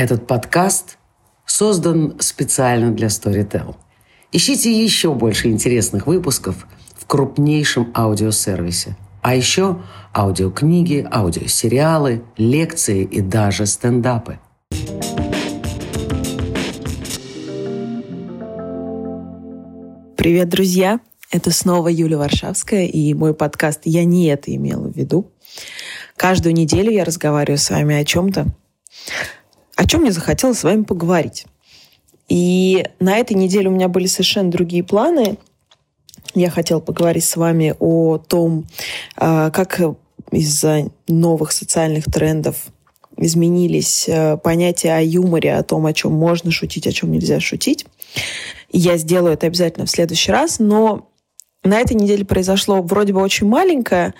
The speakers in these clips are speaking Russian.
Этот подкаст создан специально для Storytel. Ищите еще больше интересных выпусков в крупнейшем аудиосервисе. А еще аудиокниги, аудиосериалы, лекции и даже стендапы. Привет, друзья! Это снова Юля Варшавская и мой подкаст «Я не это имела в виду». Каждую неделю я разговариваю с вами о чем-то, о чем мне захотелось с вами поговорить. И на этой неделе у меня были совершенно другие планы. Я хотела поговорить с вами о том, а, как из-за новых социальных трендов изменились а, понятия о юморе, о том, о чем можно шутить, о чем нельзя шутить. я сделаю это обязательно в следующий раз. Но на этой неделе произошло вроде бы очень маленькое,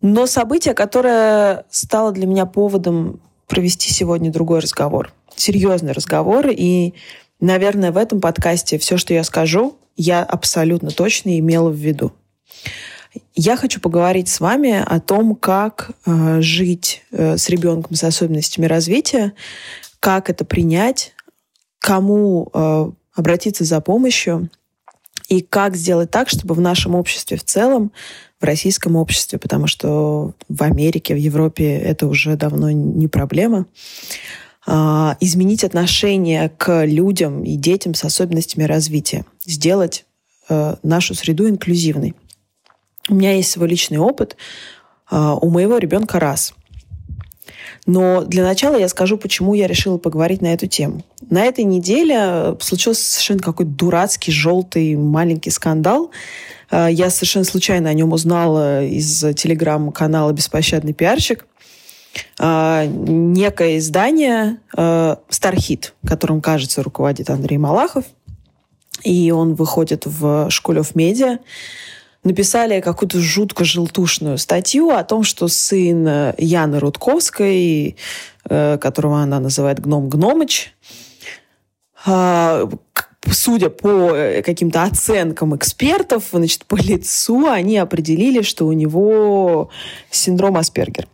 но событие, которое стало для меня поводом провести сегодня другой разговор. Серьезный разговор. И, наверное, в этом подкасте все, что я скажу, я абсолютно точно имела в виду. Я хочу поговорить с вами о том, как э, жить э, с ребенком с особенностями развития, как это принять, кому э, обратиться за помощью и как сделать так, чтобы в нашем обществе в целом в российском обществе, потому что в Америке, в Европе это уже давно не проблема. А, изменить отношение к людям и детям с особенностями развития, сделать э, нашу среду инклюзивной. У меня есть свой личный опыт. А, у моего ребенка раз. Но для начала я скажу, почему я решила поговорить на эту тему. На этой неделе случился совершенно какой-то дурацкий, желтый, маленький скандал я совершенно случайно о нем узнала из телеграм-канала «Беспощадный пиарщик». Э, некое издание «Стархит», э, которым, кажется, руководит Андрей Малахов, и он выходит в «Школе в медиа», написали какую-то жутко желтушную статью о том, что сын Яны Рудковской, которого она называет Гном Гномыч, судя по э, каким-то оценкам экспертов, значит, по лицу они определили, что у него синдром Аспергер.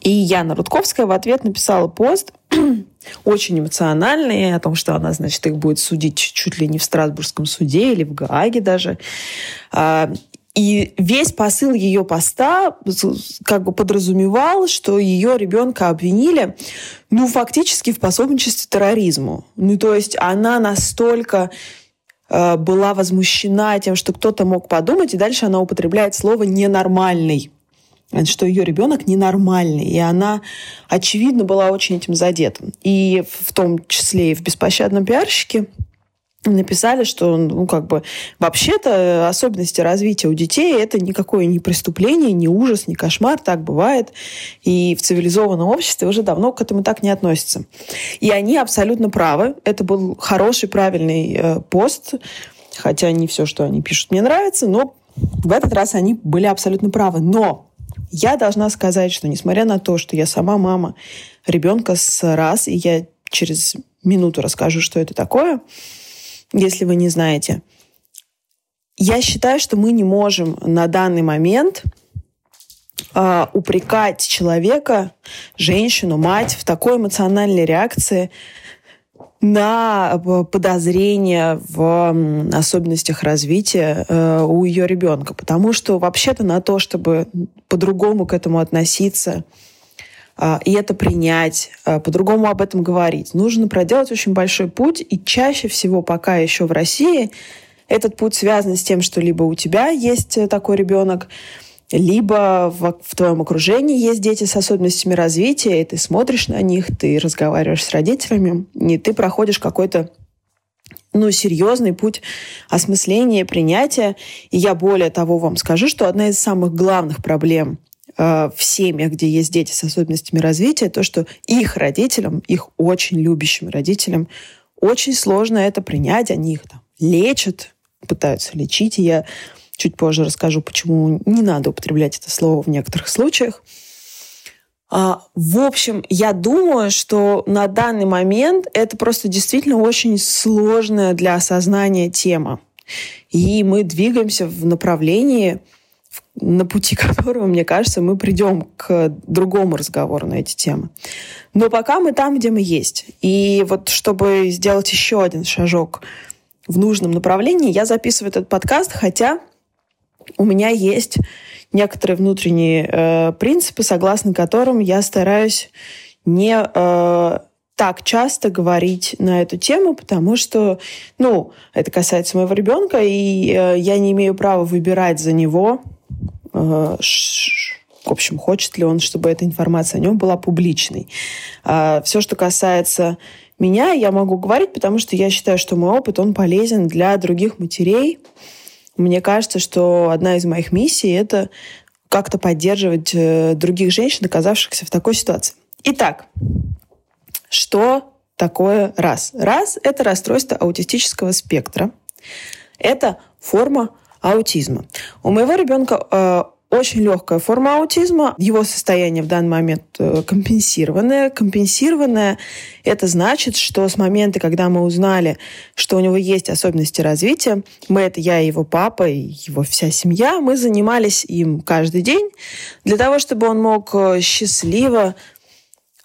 И Яна Рудковская в ответ написала пост, очень эмоциональный, о том, что она, значит, их будет судить чуть ли не в Страсбургском суде или в Гааге даже. И весь посыл ее поста как бы подразумевал, что ее ребенка обвинили, ну, фактически в пособничестве терроризму. Ну, то есть она настолько э, была возмущена тем, что кто-то мог подумать, и дальше она употребляет слово «ненормальный» что ее ребенок ненормальный, и она, очевидно, была очень этим задета. И в том числе и в «Беспощадном пиарщике» написали, что, ну, как бы, вообще-то особенности развития у детей это никакое не преступление, не ужас, не кошмар, так бывает. И в цивилизованном обществе уже давно к этому так не относятся. И они абсолютно правы. Это был хороший, правильный э, пост, хотя не все, что они пишут, мне нравится, но в этот раз они были абсолютно правы. Но я должна сказать, что несмотря на то, что я сама мама ребенка с раз, и я через минуту расскажу, что это такое, если вы не знаете. Я считаю, что мы не можем на данный момент э, упрекать человека, женщину, мать в такой эмоциональной реакции на подозрения в особенностях развития э, у ее ребенка. Потому что вообще-то на то, чтобы по-другому к этому относиться, и это принять, а, по-другому об этом говорить. Нужно проделать очень большой путь, и чаще всего пока еще в России этот путь связан с тем, что либо у тебя есть э, такой ребенок, либо в, в твоем окружении есть дети с особенностями развития, и ты смотришь на них, ты разговариваешь с родителями, и ты проходишь какой-то ну, серьезный путь осмысления, принятия. И я более того вам скажу, что одна из самых главных проблем в семьях, где есть дети с особенностями развития, то, что их родителям, их очень любящим родителям, очень сложно это принять. Они их там лечат, пытаются лечить. И я чуть позже расскажу, почему не надо употреблять это слово в некоторых случаях. А, в общем, я думаю, что на данный момент это просто действительно очень сложная для осознания тема. И мы двигаемся в направлении, на пути которого, мне кажется, мы придем к другому разговору на эти темы. Но пока мы там, где мы есть. И вот чтобы сделать еще один шажок в нужном направлении, я записываю этот подкаст, хотя у меня есть некоторые внутренние э, принципы, согласно которым я стараюсь не э, так часто говорить на эту тему, потому что, ну, это касается моего ребенка, и э, я не имею права выбирать за него, в общем, хочет ли он, чтобы эта информация о нем была публичной. А все, что касается меня, я могу говорить, потому что я считаю, что мой опыт, он полезен для других матерей, мне кажется, что одна из моих миссий — это как-то поддерживать э, других женщин, оказавшихся в такой ситуации. Итак, что такое РАС? РАС — это расстройство аутистического спектра. Это форма аутизма. У моего ребенка э, очень легкая форма аутизма. Его состояние в данный момент э, компенсированное. Компенсированное – это значит, что с момента, когда мы узнали, что у него есть особенности развития, мы, это я и его папа, и его вся семья, мы занимались им каждый день для того, чтобы он мог э, счастливо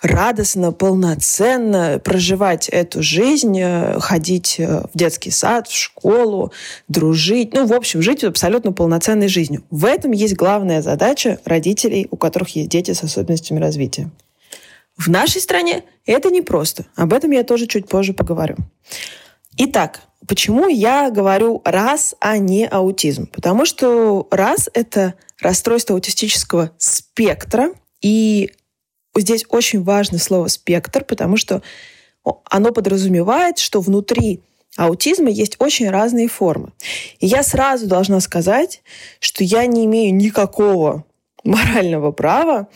радостно, полноценно проживать эту жизнь, э, ходить э, в детский сад, в школу, дружить, ну, в общем, жить абсолютно полноценной жизнью. В этом есть главная задача родителей, у которых есть дети с особенностями развития. В нашей стране это непросто. Об этом я тоже чуть позже поговорю. Итак, почему я говорю раз, а не аутизм? Потому что раз — это расстройство аутистического спектра, и здесь очень важно слово «спектр», потому что оно подразумевает, что внутри аутизма есть очень разные формы. И я сразу должна сказать, что я не имею никакого морального права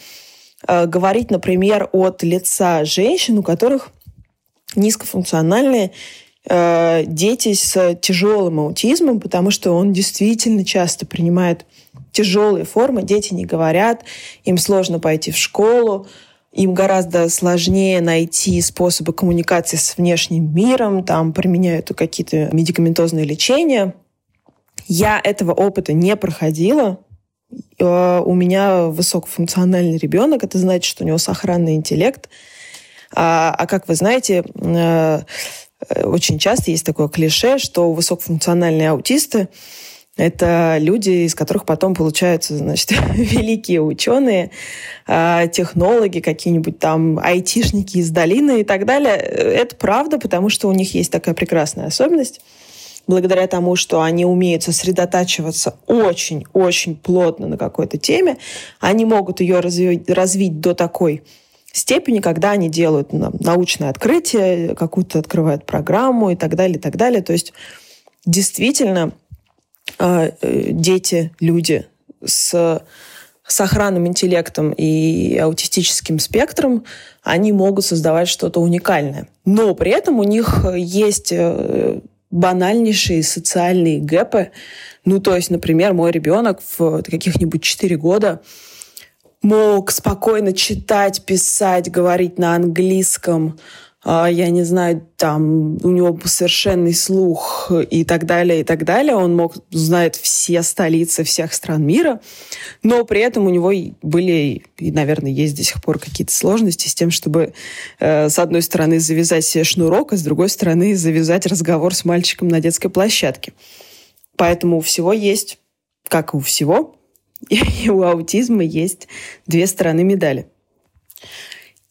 э, говорить, например, от лица женщин, у которых низкофункциональные э, дети с тяжелым аутизмом, потому что он действительно часто принимает тяжелые формы, дети не говорят, им сложно пойти в школу, им гораздо сложнее найти способы коммуникации с внешним миром, там применяют какие-то медикаментозные лечения. Я этого опыта не проходила. Э, у меня высокофункциональный ребенок, это значит, что у него сохранный интеллект. А, а как вы знаете, э, очень часто есть такое клише, что высокофункциональные аутисты это люди, из которых потом получаются, значит, великие ученые, а, технологи, какие-нибудь там айтишники из долины и так далее. Это правда, потому что у них есть такая прекрасная особенность. Благодаря тому, что они умеют сосредотачиваться очень-очень плотно на какой-то теме, они могут ее развить, развить до такой степени, когда они делают научное открытие, какую-то открывают программу и так далее, и так далее. То есть действительно дети, люди с сохранным интеллектом и аутистическим спектром, они могут создавать что-то уникальное. Но при этом у них есть э, банальнейшие социальные гэпы. Ну, то есть, например, мой ребенок в каких-нибудь 4 года мог спокойно читать, писать, говорить на английском, я не знаю, там у него совершенный слух и так далее, и так далее. Он мог знать все столицы всех стран мира, но при этом у него были, и, наверное, есть до сих пор какие-то сложности с тем, чтобы э, с одной стороны завязать себе шнурок, а с другой стороны завязать разговор с мальчиком на детской площадке. Поэтому у всего есть, как и у всего, и у аутизма есть две стороны медали.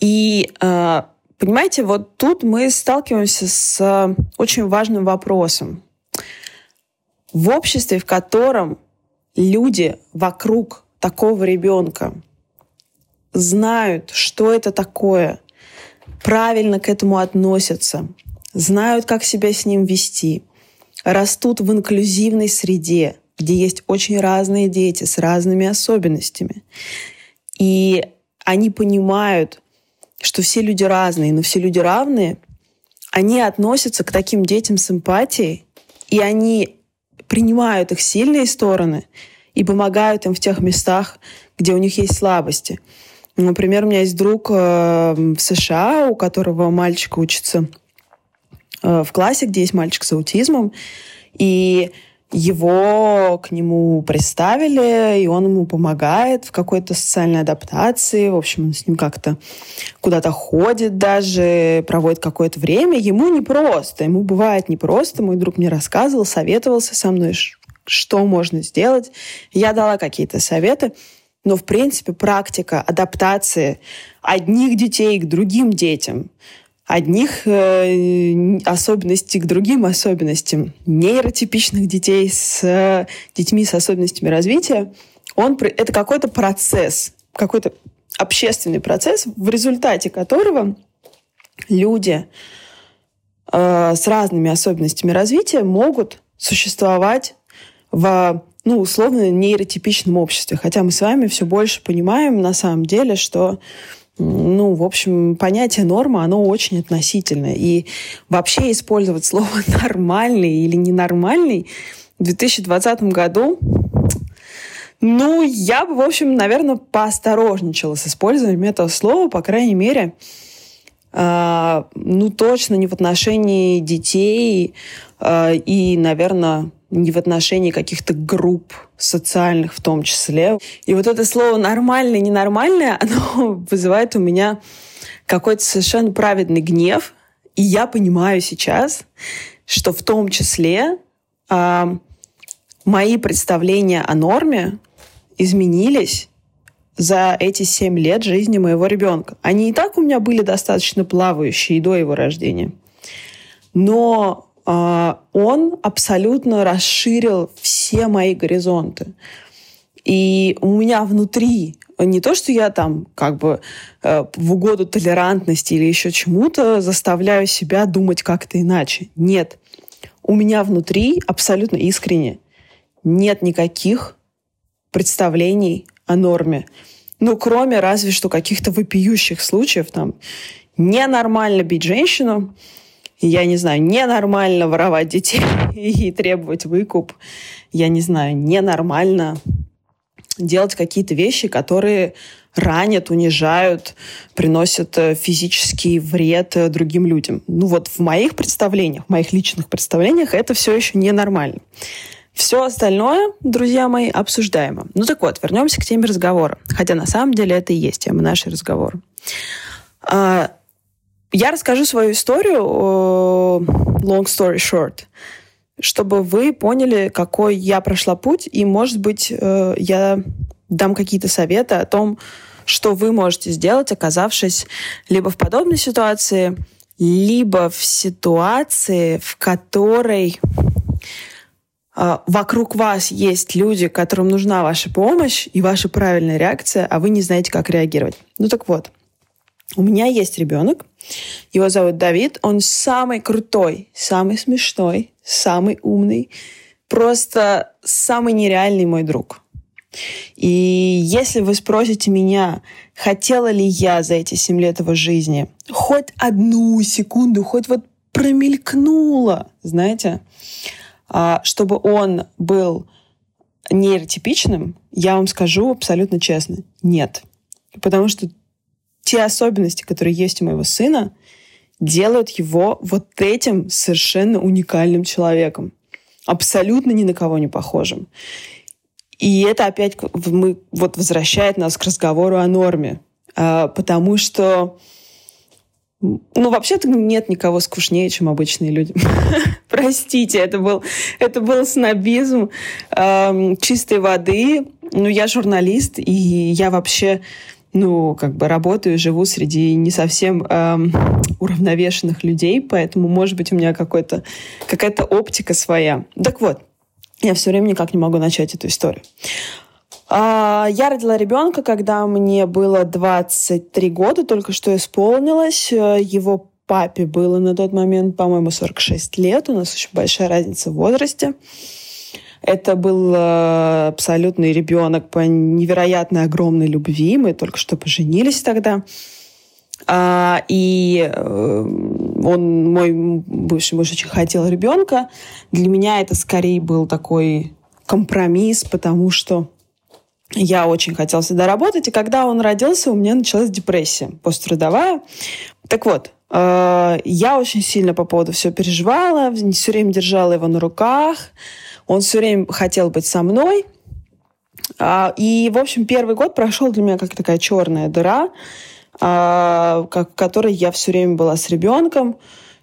И э, Понимаете, вот тут мы сталкиваемся с э, очень важным вопросом. В обществе, в котором люди вокруг такого ребенка знают, что это такое, правильно к этому относятся, знают, как себя с ним вести, растут в инклюзивной среде, где есть очень разные дети с разными особенностями. И они понимают, что все люди разные, но все люди равные, они относятся к таким детям с эмпатией, и они принимают их сильные стороны и помогают им в тех местах, где у них есть слабости. Например, у меня есть друг э, в США, у которого мальчик учится э, в классе, где есть мальчик с аутизмом, и его к нему представили, и он ему помогает в какой-то социальной адаптации. В общем, он с ним как-то куда-то ходит даже, проводит какое-то время. Ему непросто, ему бывает непросто. Мой друг мне рассказывал, советовался со мной, что можно сделать. Я дала какие-то советы. Но, в принципе, практика адаптации одних детей к другим детям – одних э, особенностей к другим особенностям. Нейротипичных детей с детьми с особенностями развития, он, это какой-то процесс, какой-то общественный процесс, в результате которого люди э, с разными особенностями развития могут существовать в ну, условно нейротипичном обществе. Хотя мы с вами все больше понимаем на самом деле, что ну, в общем, понятие норма, оно очень относительное. И вообще использовать слово «нормальный» или «ненормальный» в 2020 году, ну, я бы, в общем, наверное, поосторожничала с использованием этого слова, по крайней мере, э, ну, точно не в отношении детей э, и, наверное, не в отношении каких-то групп социальных в том числе. И вот это слово «нормальное», «ненормальное», оно вызывает у меня какой-то совершенно праведный гнев. И я понимаю сейчас, что в том числе э, мои представления о норме изменились за эти семь лет жизни моего ребенка. Они и так у меня были достаточно плавающие до его рождения. Но он абсолютно расширил все мои горизонты. И у меня внутри не то, что я там как бы э, в угоду толерантности или еще чему-то заставляю себя думать как-то иначе. Нет. У меня внутри абсолютно искренне нет никаких представлений о норме. Ну, кроме разве что каких-то вопиющих случаев, там, ненормально бить женщину, я не знаю, ненормально воровать детей и требовать выкуп. Я не знаю, ненормально делать какие-то вещи, которые ранят, унижают, приносят э, физический вред э, другим людям. Ну вот в моих представлениях, в моих личных представлениях это все еще ненормально. Все остальное, друзья мои, обсуждаемо. Ну так вот, вернемся к теме разговора. Хотя на самом деле это и есть тема нашей разговора. А, я расскажу свою историю, long story short, чтобы вы поняли, какой я прошла путь, и, может быть, э, я дам какие-то советы о том, что вы можете сделать, оказавшись либо в подобной ситуации, либо в ситуации, в которой э, вокруг вас есть люди, которым нужна ваша помощь и ваша правильная реакция, а вы не знаете, как реагировать. Ну так вот, у меня есть ребенок, его зовут Давид, он самый крутой, самый смешной, самый умный, просто самый нереальный мой друг. И если вы спросите меня, хотела ли я за эти семь лет его жизни хоть одну секунду, хоть вот промелькнула, знаете, а, чтобы он был нейротипичным, я вам скажу абсолютно честно, нет. Потому что те особенности, которые есть у моего сына, делают его вот этим совершенно уникальным человеком. Абсолютно ни на кого не похожим. И это опять мы, вот возвращает нас к разговору о норме. А, потому что ну, вообще-то нет никого скучнее, чем обычные люди. Простите, это был, это был снобизм э, чистой воды. Ну, я журналист, и я вообще ну, как бы работаю, живу среди не совсем эм, уравновешенных людей, поэтому, может быть, у меня какой-то, какая-то оптика своя. Так вот, я все время никак не могу начать эту историю. А, я родила ребенка, когда мне было 23 года, только что исполнилось. Его папе было на тот момент, по-моему, 46 лет. У нас очень большая разница в возрасте. Это был э, абсолютный ребенок по невероятно огромной любви. Мы только что поженились тогда. А, и э, он, мой бывший муж, очень хотел ребенка. Для меня это скорее был такой компромисс, потому что я очень хотела всегда работать. И когда он родился, у меня началась депрессия пострадовая. Так вот, э, я очень сильно по поводу всего переживала, все время держала его на руках Он все время хотел быть со мной. А, и, в общем, первый год прошел для меня как такая черная дыра, а, в которой я все время была с ребенком.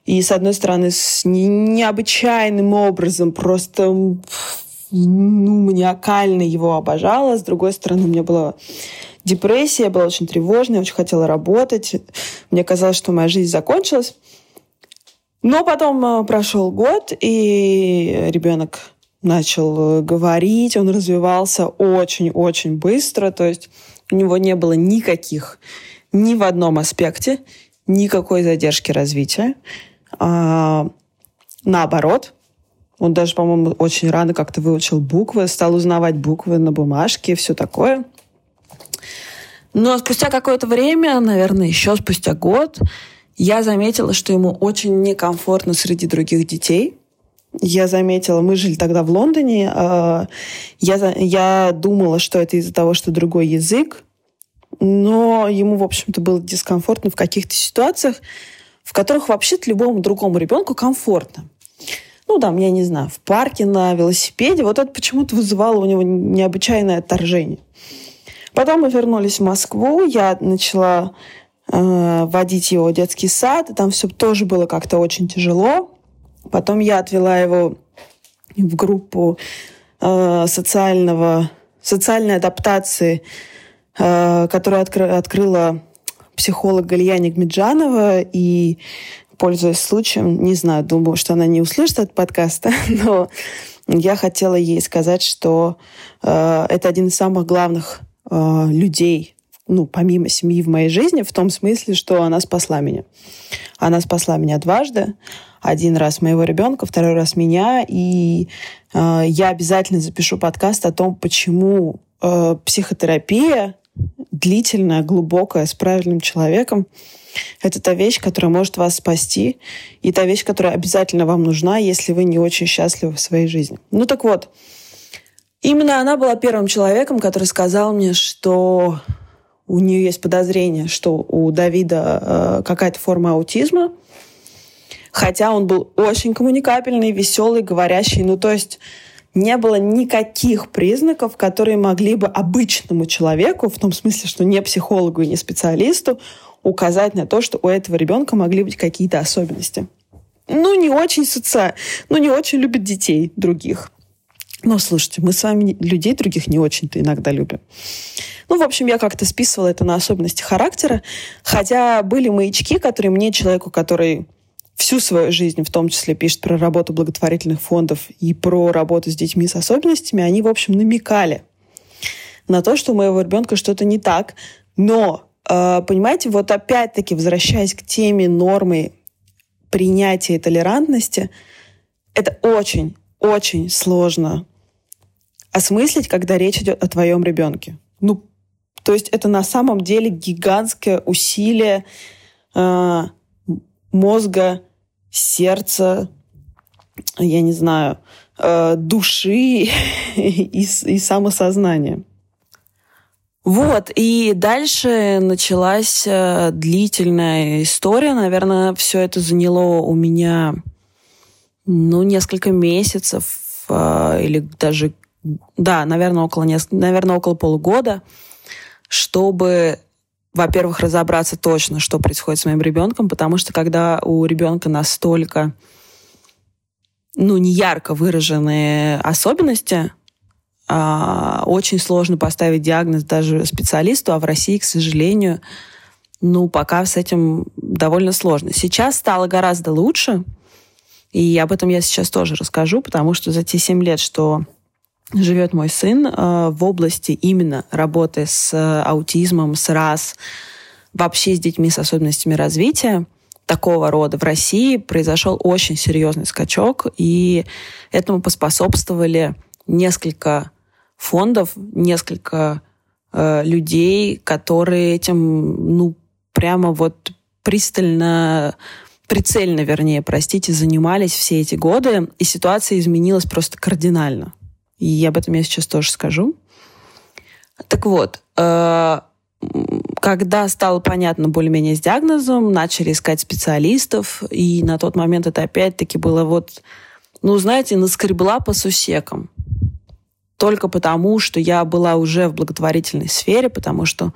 И, с одной стороны, с необычайным образом просто ну, маниакально его обожала. С другой стороны, у меня была депрессия, я была очень тревожная, очень хотела работать. Мне казалось, что моя жизнь закончилась. Но потом э, прошел год, и ребенок начал э, говорить, он развивался очень-очень быстро, то есть у него не было никаких ни в одном аспекте, никакой задержки развития. А, наоборот, он даже, по-моему, очень рано как-то выучил буквы, стал узнавать буквы на бумажке, все такое. Но спустя какое-то время, наверное, еще спустя год, я заметила, что ему очень некомфортно среди других детей. Я заметила, мы жили тогда в Лондоне, а, я, я думала, что это из-за того, что другой язык, но ему, в общем-то, было дискомфортно в каких-то ситуациях, в которых вообще-то любому другому ребенку комфортно. Ну, там, я не знаю, в парке, на велосипеде. Вот это почему-то вызывало у него необычайное отторжение. Потом мы вернулись в Москву, я начала э, водить его в детский сад, и там все тоже было как-то очень тяжело. Потом я отвела его в группу э, социального, социальной адаптации, э, которую откры, открыла психолог Галия Нигмеджанова, и пользуясь случаем, не знаю, думаю, что она не услышит этот подкаст, но я хотела ей сказать, что э, это один из самых главных э, людей, ну, помимо семьи в моей жизни, в том смысле, что она спасла меня. Она спасла меня дважды. Один раз моего ребенка, второй раз меня. И э, я обязательно запишу подкаст о том, почему э, психотерапия длительная, глубокая, с правильным человеком, это та вещь, которая может вас спасти, и та вещь, которая обязательно вам нужна, если вы не очень счастливы в своей жизни. Ну так вот, Именно она была первым человеком, который сказал мне, что у нее есть подозрение, что у Давида э, какая-то форма аутизма, хотя он был очень коммуникабельный, веселый, говорящий. Ну, то есть не было никаких признаков, которые могли бы обычному человеку, в том смысле, что не психологу и не специалисту, указать на то, что у этого ребенка могли быть какие-то особенности. Ну, не очень социально, ну, не очень любит детей других. Но слушайте, мы с вами людей других не очень-то иногда любим. Ну, в общем, я как-то списывала это на особенности характера, хотя были маячки, которые мне, человеку, который всю свою жизнь, в том числе, пишет про работу благотворительных фондов и про работу с детьми с особенностями, они, в общем, намекали на то, что у моего ребенка что-то не так. Но, э, понимаете, вот опять-таки, возвращаясь к теме нормы принятия и толерантности, это очень, очень сложно осмыслить, когда речь идет о твоем ребенке. Ну, то есть это на самом деле гигантское усилие э, мозга, сердца, я не знаю, э, души и, и самосознания. Вот, и дальше началась э, длительная история. Наверное, все это заняло у меня, ну, несколько месяцев э, или даже да, наверное, около, нескольких, наверное, около полугода, чтобы, во-первых, разобраться точно, что происходит с моим ребенком, потому что когда у ребенка настолько ну, не ярко выраженные особенности, а, очень сложно поставить диагноз даже специалисту, а в России, к сожалению, ну, пока с этим довольно сложно. Сейчас стало гораздо лучше, и об этом я сейчас тоже расскажу, потому что за те семь лет, что живет мой сын э, в области именно работы с э, аутизмом, с РАС, вообще с детьми с особенностями развития такого рода в России произошел очень серьезный скачок, и этому поспособствовали несколько фондов, несколько э, людей, которые этим, ну, прямо вот пристально прицельно, вернее, простите, занимались все эти годы, и ситуация изменилась просто кардинально. И об этом я сейчас тоже скажу. Так вот, э, когда стало понятно более-менее с диагнозом, начали искать специалистов, и на тот момент это опять-таки было вот ну, знаете, наскребла по сусекам. Только потому, что я была уже в благотворительной сфере, потому что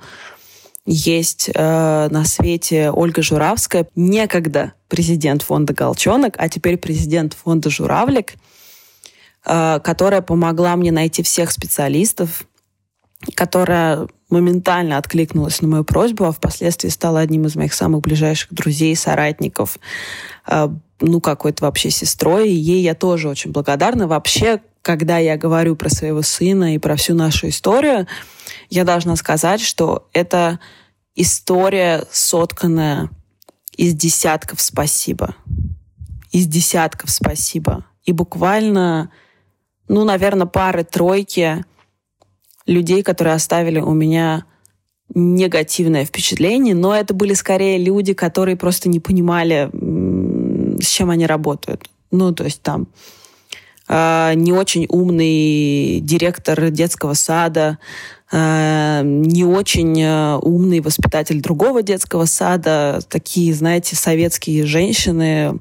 есть э, на свете Ольга Журавская, некогда президент фонда «Голчонок», а теперь президент фонда «Журавлик», которая помогла мне найти всех специалистов, которая моментально откликнулась на мою просьбу, а впоследствии стала одним из моих самых ближайших друзей, соратников, э, ну, какой-то вообще сестрой. И ей я тоже очень благодарна. Вообще, когда я говорю про своего сына и про всю нашу историю, я должна сказать, что это история, сотканная из десятков спасибо. Из десятков спасибо. И буквально, ну, наверное, пары-тройки людей, которые оставили у меня негативное впечатление, но это были скорее люди, которые просто не понимали, с чем они работают. Ну, то есть там э, не очень умный директор детского сада, э, не очень э, умный воспитатель другого детского сада, такие, знаете, советские женщины,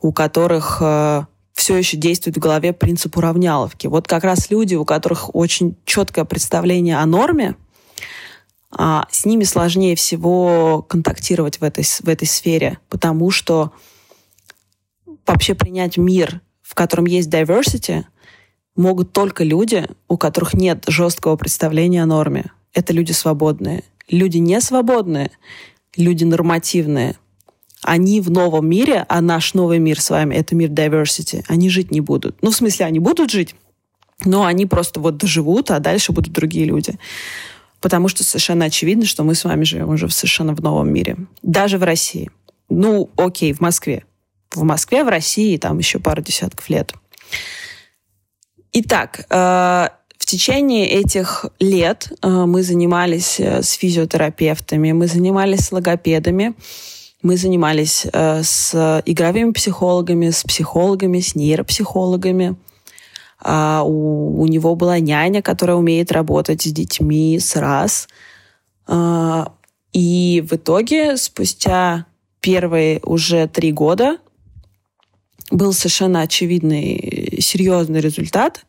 у которых э, все еще действует в голове принцип уравняловки. Вот как раз люди, у которых очень четкое представление о норме, а, с ними сложнее всего контактировать в этой, в этой сфере, потому что вообще принять мир, в котором есть diversity, могут только люди, у которых нет жесткого представления о норме. Это люди свободные. Люди не свободные, люди нормативные, они в новом мире, а наш новый мир с вами — это мир diversity, они жить не будут. Ну, в смысле, они будут жить, но они просто вот доживут, а дальше будут другие люди. Потому что совершенно очевидно, что мы с вами живем уже совершенно в новом мире. Даже в России. Ну, окей, в Москве. В Москве, в России, там еще пару десятков лет. Итак, э, в течение этих лет э, мы занимались э, с физиотерапевтами, мы занимались с логопедами, мы занимались э, с игровыми психологами, с психологами, с нейропсихологами. А у, у него была няня, которая умеет работать с детьми с раз. А, и в итоге спустя первые уже три года был совершенно очевидный серьезный результат,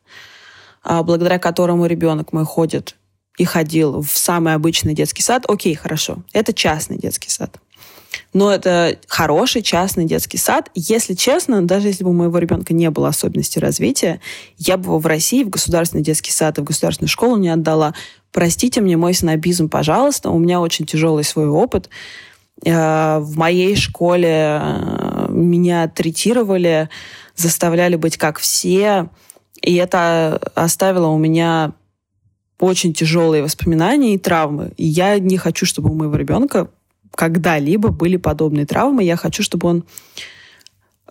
а, благодаря которому ребенок мой ходит и ходил в самый обычный детский сад. Окей, хорошо, это частный детский сад но это хороший частный детский сад. Если честно, даже если бы у моего ребенка не было особенностей развития, я бы его в России в государственный детский сад и в государственную школу не отдала. Простите мне мой снобизм, пожалуйста. У меня очень тяжелый свой опыт. Э, в моей школе э, меня третировали, заставляли быть как все. И это оставило у меня очень тяжелые воспоминания и травмы. И я не хочу, чтобы у моего ребенка когда-либо были подобные травмы. Я хочу, чтобы он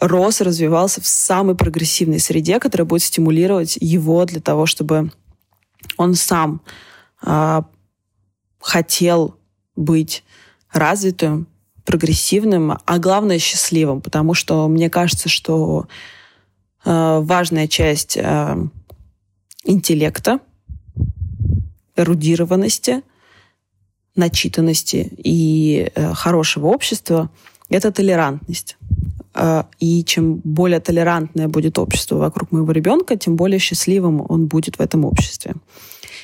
рос, развивался в самой прогрессивной среде, которая будет стимулировать его для того, чтобы он сам э, хотел быть развитым, прогрессивным, а главное счастливым, потому что мне кажется, что э, важная часть э, интеллекта, эрудированности – начитанности и э, хорошего общества — это толерантность. Э, и чем более толерантное будет общество вокруг моего ребенка, тем более счастливым он будет в этом обществе.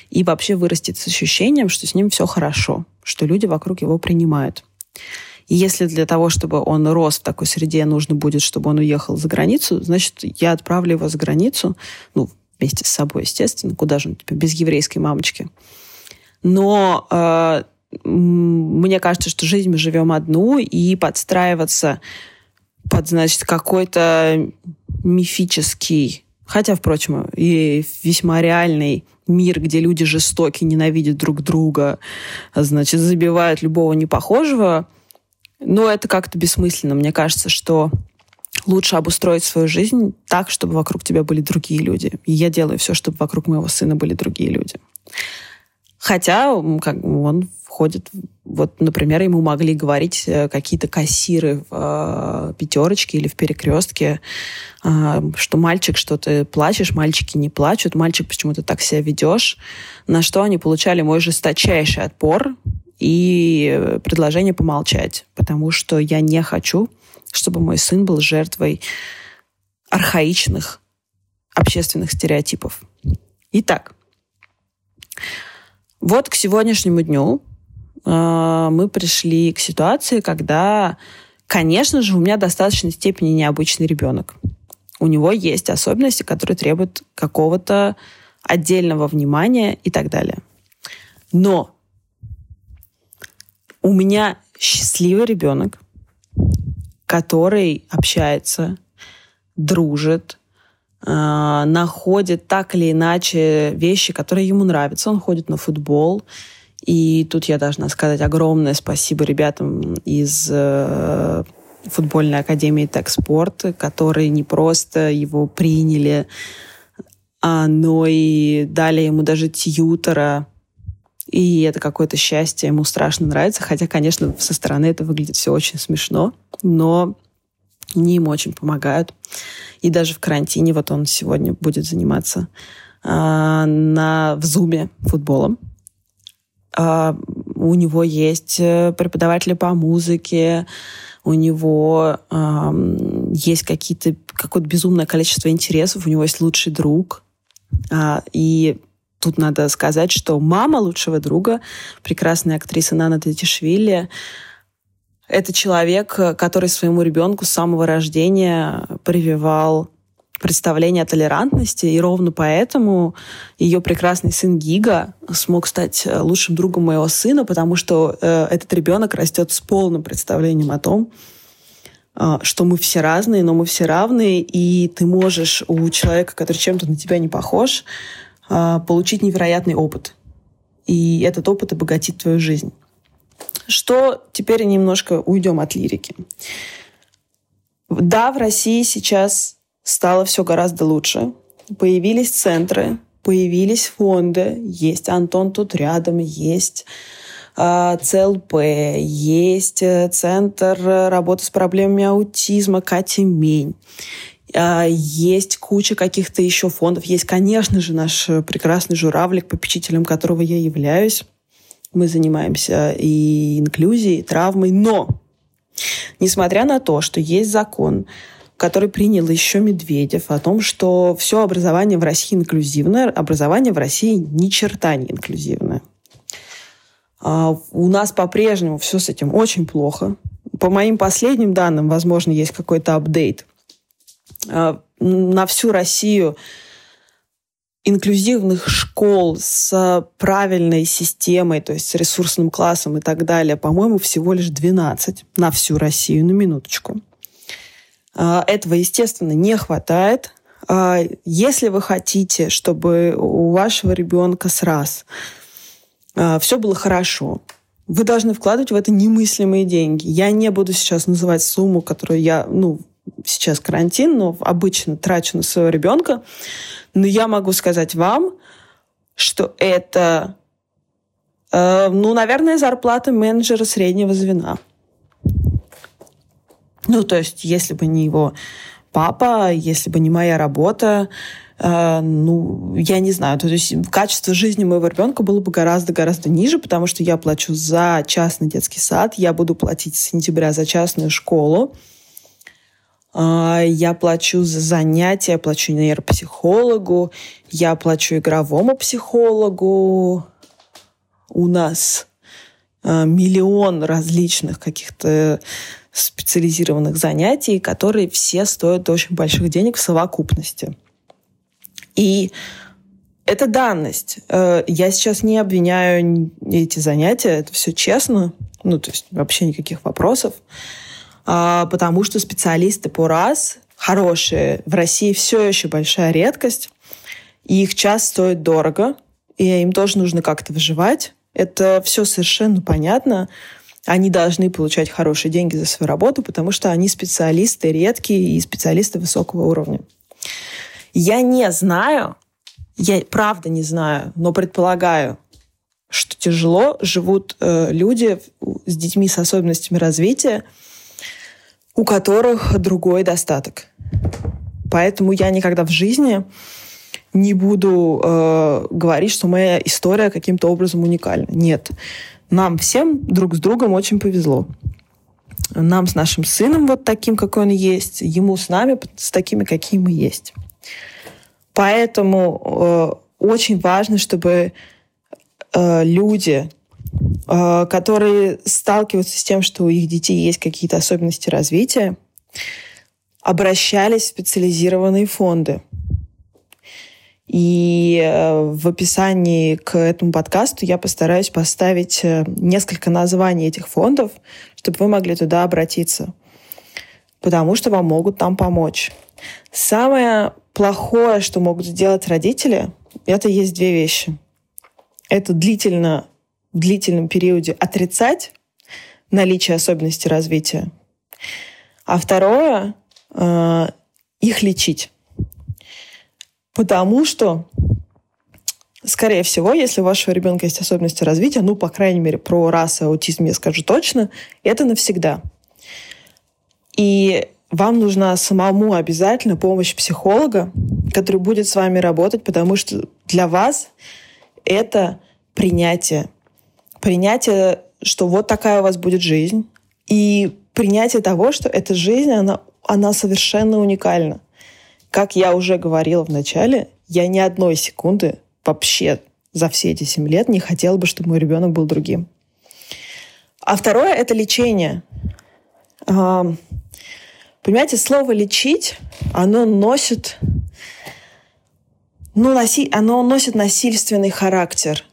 И вообще вырастет с ощущением, что с ним все хорошо, что люди вокруг его принимают. И если для того, чтобы он рос в такой среде, нужно будет, чтобы он уехал за границу, значит, я отправлю его за границу, ну, вместе с собой, естественно, куда же он типа, без еврейской мамочки. Но э, мне кажется, что жизнь мы живем одну, и подстраиваться под, значит, какой-то мифический, хотя, впрочем, и весьма реальный мир, где люди жестоки, ненавидят друг друга, значит, забивают любого непохожего, но это как-то бессмысленно. Мне кажется, что лучше обустроить свою жизнь так, чтобы вокруг тебя были другие люди. И я делаю все, чтобы вокруг моего сына были другие люди. Хотя как, он входит, вот, например, ему могли говорить э, какие-то кассиры в э, пятерочке или в перекрестке, э, что мальчик, что ты плачешь, мальчики не плачут, мальчик, почему ты так себя ведешь, на что они получали мой жесточайший отпор и предложение помолчать, потому что я не хочу, чтобы мой сын был жертвой архаичных общественных стереотипов. Итак, вот к сегодняшнему дню э, мы пришли к ситуации, когда, конечно же, у меня в достаточной степени необычный ребенок. У него есть особенности, которые требуют какого-то отдельного внимания и так далее. Но у меня счастливый ребенок, который общается, дружит, э, находит так или иначе вещи, которые ему нравятся. Он ходит на футбол. И тут я должна сказать огромное спасибо ребятам из э, футбольной академии Техспорт, которые не просто его приняли, а, но и дали ему даже тьютера. И это какое-то счастье, ему страшно нравится. Хотя, конечно, со стороны это выглядит все очень смешно, но они ему очень помогают. И даже в карантине, вот он сегодня будет заниматься а, на, в Зуме футболом. А, у него есть э, преподаватели по музыке, у него а, есть какие-то, какое-то безумное количество интересов, у него есть лучший друг. А, и тут надо сказать, что мама лучшего друга, прекрасная актриса Нана Татишвили, это человек, который своему ребенку с самого рождения прививал представление о толерантности, и ровно поэтому ее прекрасный сын Гига смог стать лучшим другом моего сына, потому что э, этот ребенок растет с полным представлением о том, э, что мы все разные, но мы все равны, и ты можешь у человека, который чем-то на тебя не похож, э, получить невероятный опыт. И этот опыт обогатит твою жизнь. Что теперь немножко уйдем от лирики. Да, в России сейчас стало все гораздо лучше. Появились центры, появились фонды, есть Антон тут рядом, есть э, ЦЛП, есть э, Центр работы с проблемами аутизма Катя Мень. Э, есть куча каких-то еще фондов. Есть, конечно же, наш прекрасный журавлик, попечителем которого я являюсь. Мы занимаемся и инклюзией, и травмой. Но, несмотря на то, что есть закон, который принял еще Медведев о том, что все образование в России инклюзивное, образование в России ни черта не инклюзивное. А у нас по-прежнему все с этим очень плохо. По моим последним данным, возможно, есть какой-то апдейт. А, на всю Россию инклюзивных школ с правильной системой, то есть с ресурсным классом и так далее, по-моему, всего лишь 12 на всю Россию, на минуточку. А, этого, естественно, не хватает. А, если вы хотите, чтобы у вашего ребенка с раз а, все было хорошо, вы должны вкладывать в это немыслимые деньги. Я не буду сейчас называть сумму, которую я, ну, сейчас карантин, но обычно трачу на своего ребенка. Но я могу сказать вам, что это, э, ну, наверное, зарплата менеджера среднего звена. Ну, то есть, если бы не его папа, если бы не моя работа, э, ну, я не знаю, то есть качество жизни моего ребенка было бы гораздо-гораздо ниже, потому что я плачу за частный детский сад, я буду платить с сентября за частную школу, я плачу за занятия, я плачу нейропсихологу, я плачу игровому психологу. У нас э, миллион различных каких-то специализированных занятий, которые все стоят очень больших денег в совокупности. И это данность. Э, я сейчас не обвиняю эти занятия, это все честно, ну, то есть вообще никаких вопросов, а, потому что специалисты по раз хорошие в России все еще большая редкость, и их час стоит дорого, и им тоже нужно как-то выживать. Это все совершенно понятно они должны получать хорошие деньги за свою работу, потому что они специалисты редкие и специалисты высокого уровня. Я не знаю, я правда не знаю, но предполагаю, что тяжело живут э, люди с детьми с особенностями развития, у которых другой достаток. Поэтому я никогда в жизни не буду э, говорить, что моя история каким-то образом уникальна. Нет. Нам всем друг с другом очень повезло. Нам с нашим сыном вот таким, какой он есть, ему с нами с такими, какие мы есть. Поэтому э, очень важно, чтобы э, люди, которые сталкиваются с тем, что у их детей есть какие-то особенности развития, обращались в специализированные фонды. И э, в описании к этому подкасту я постараюсь поставить э, несколько названий этих фондов, чтобы вы могли туда обратиться, потому что вам могут там помочь. Самое плохое, что могут сделать родители, это есть две вещи. Это длительно, в длительном периоде отрицать наличие особенностей развития. А второе э, их лечить. Потому что, скорее всего, если у вашего ребенка есть особенности развития, ну, по крайней мере, про расу аутизм я скажу точно, это навсегда. И вам нужна самому обязательно помощь психолога, который будет с вами работать, потому что для вас это принятие. Принятие, что вот такая у вас будет жизнь. И принятие того, что эта жизнь, она, она совершенно уникальна. Как я уже говорила в начале, я ни одной секунды вообще за все эти семь лет не хотела бы, чтобы мой ребенок был другим. А второе — это лечение. Понимаете, слово «лечить», оно носит, ну, носи, оно носит насильственный характер.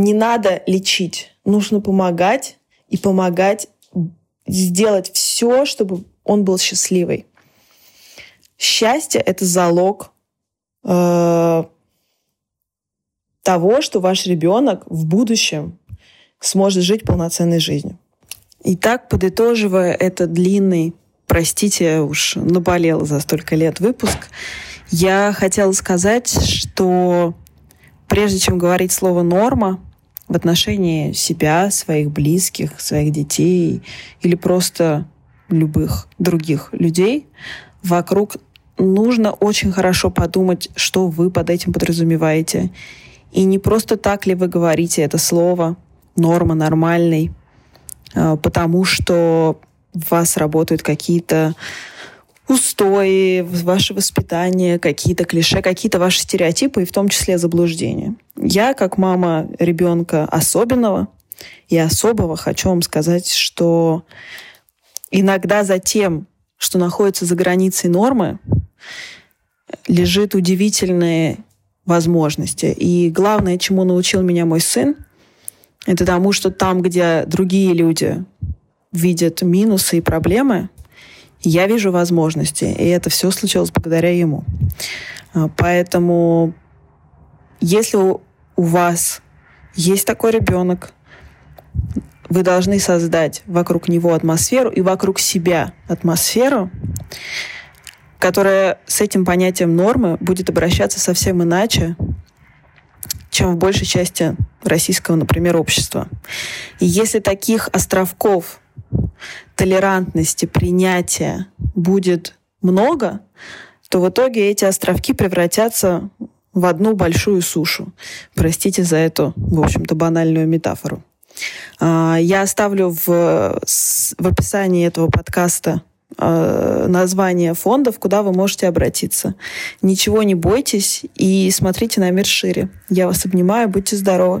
Не надо лечить, нужно помогать и помогать сделать все, чтобы он был счастливый. Счастье — это залог э, того, что ваш ребенок в будущем сможет жить полноценной жизнью. Итак, подытоживая этот длинный, простите, уж наболел за столько лет выпуск, я хотела сказать, что прежде чем говорить слово «норма», в отношении себя, своих близких, своих детей или просто любых других людей вокруг нужно очень хорошо подумать, что вы под этим подразумеваете. И не просто так ли вы говорите это слово «норма», «нормальный», а, потому что в вас работают какие-то устои, ваше воспитание, какие-то клише, какие-то ваши стереотипы, и в том числе заблуждения. Я, как мама ребенка особенного и особого, хочу вам сказать, что иногда за тем, что находится за границей нормы, лежит удивительные возможности. И главное, чему научил меня мой сын, это тому, что там, где другие люди видят минусы и проблемы, я вижу возможности. И это все случилось благодаря ему. А, поэтому, если у вас есть такой ребенок, вы должны создать вокруг него атмосферу и вокруг себя атмосферу, которая с этим понятием нормы будет обращаться совсем иначе, чем в большей части российского, например, общества. И если таких островков толерантности, принятия будет много, то в итоге эти островки превратятся в одну большую сушу. Простите за эту, в общем-то, банальную метафору. А, я оставлю в, в описании этого подкаста а, название фондов, куда вы можете обратиться. Ничего не бойтесь и смотрите на мир шире. Я вас обнимаю, будьте здоровы.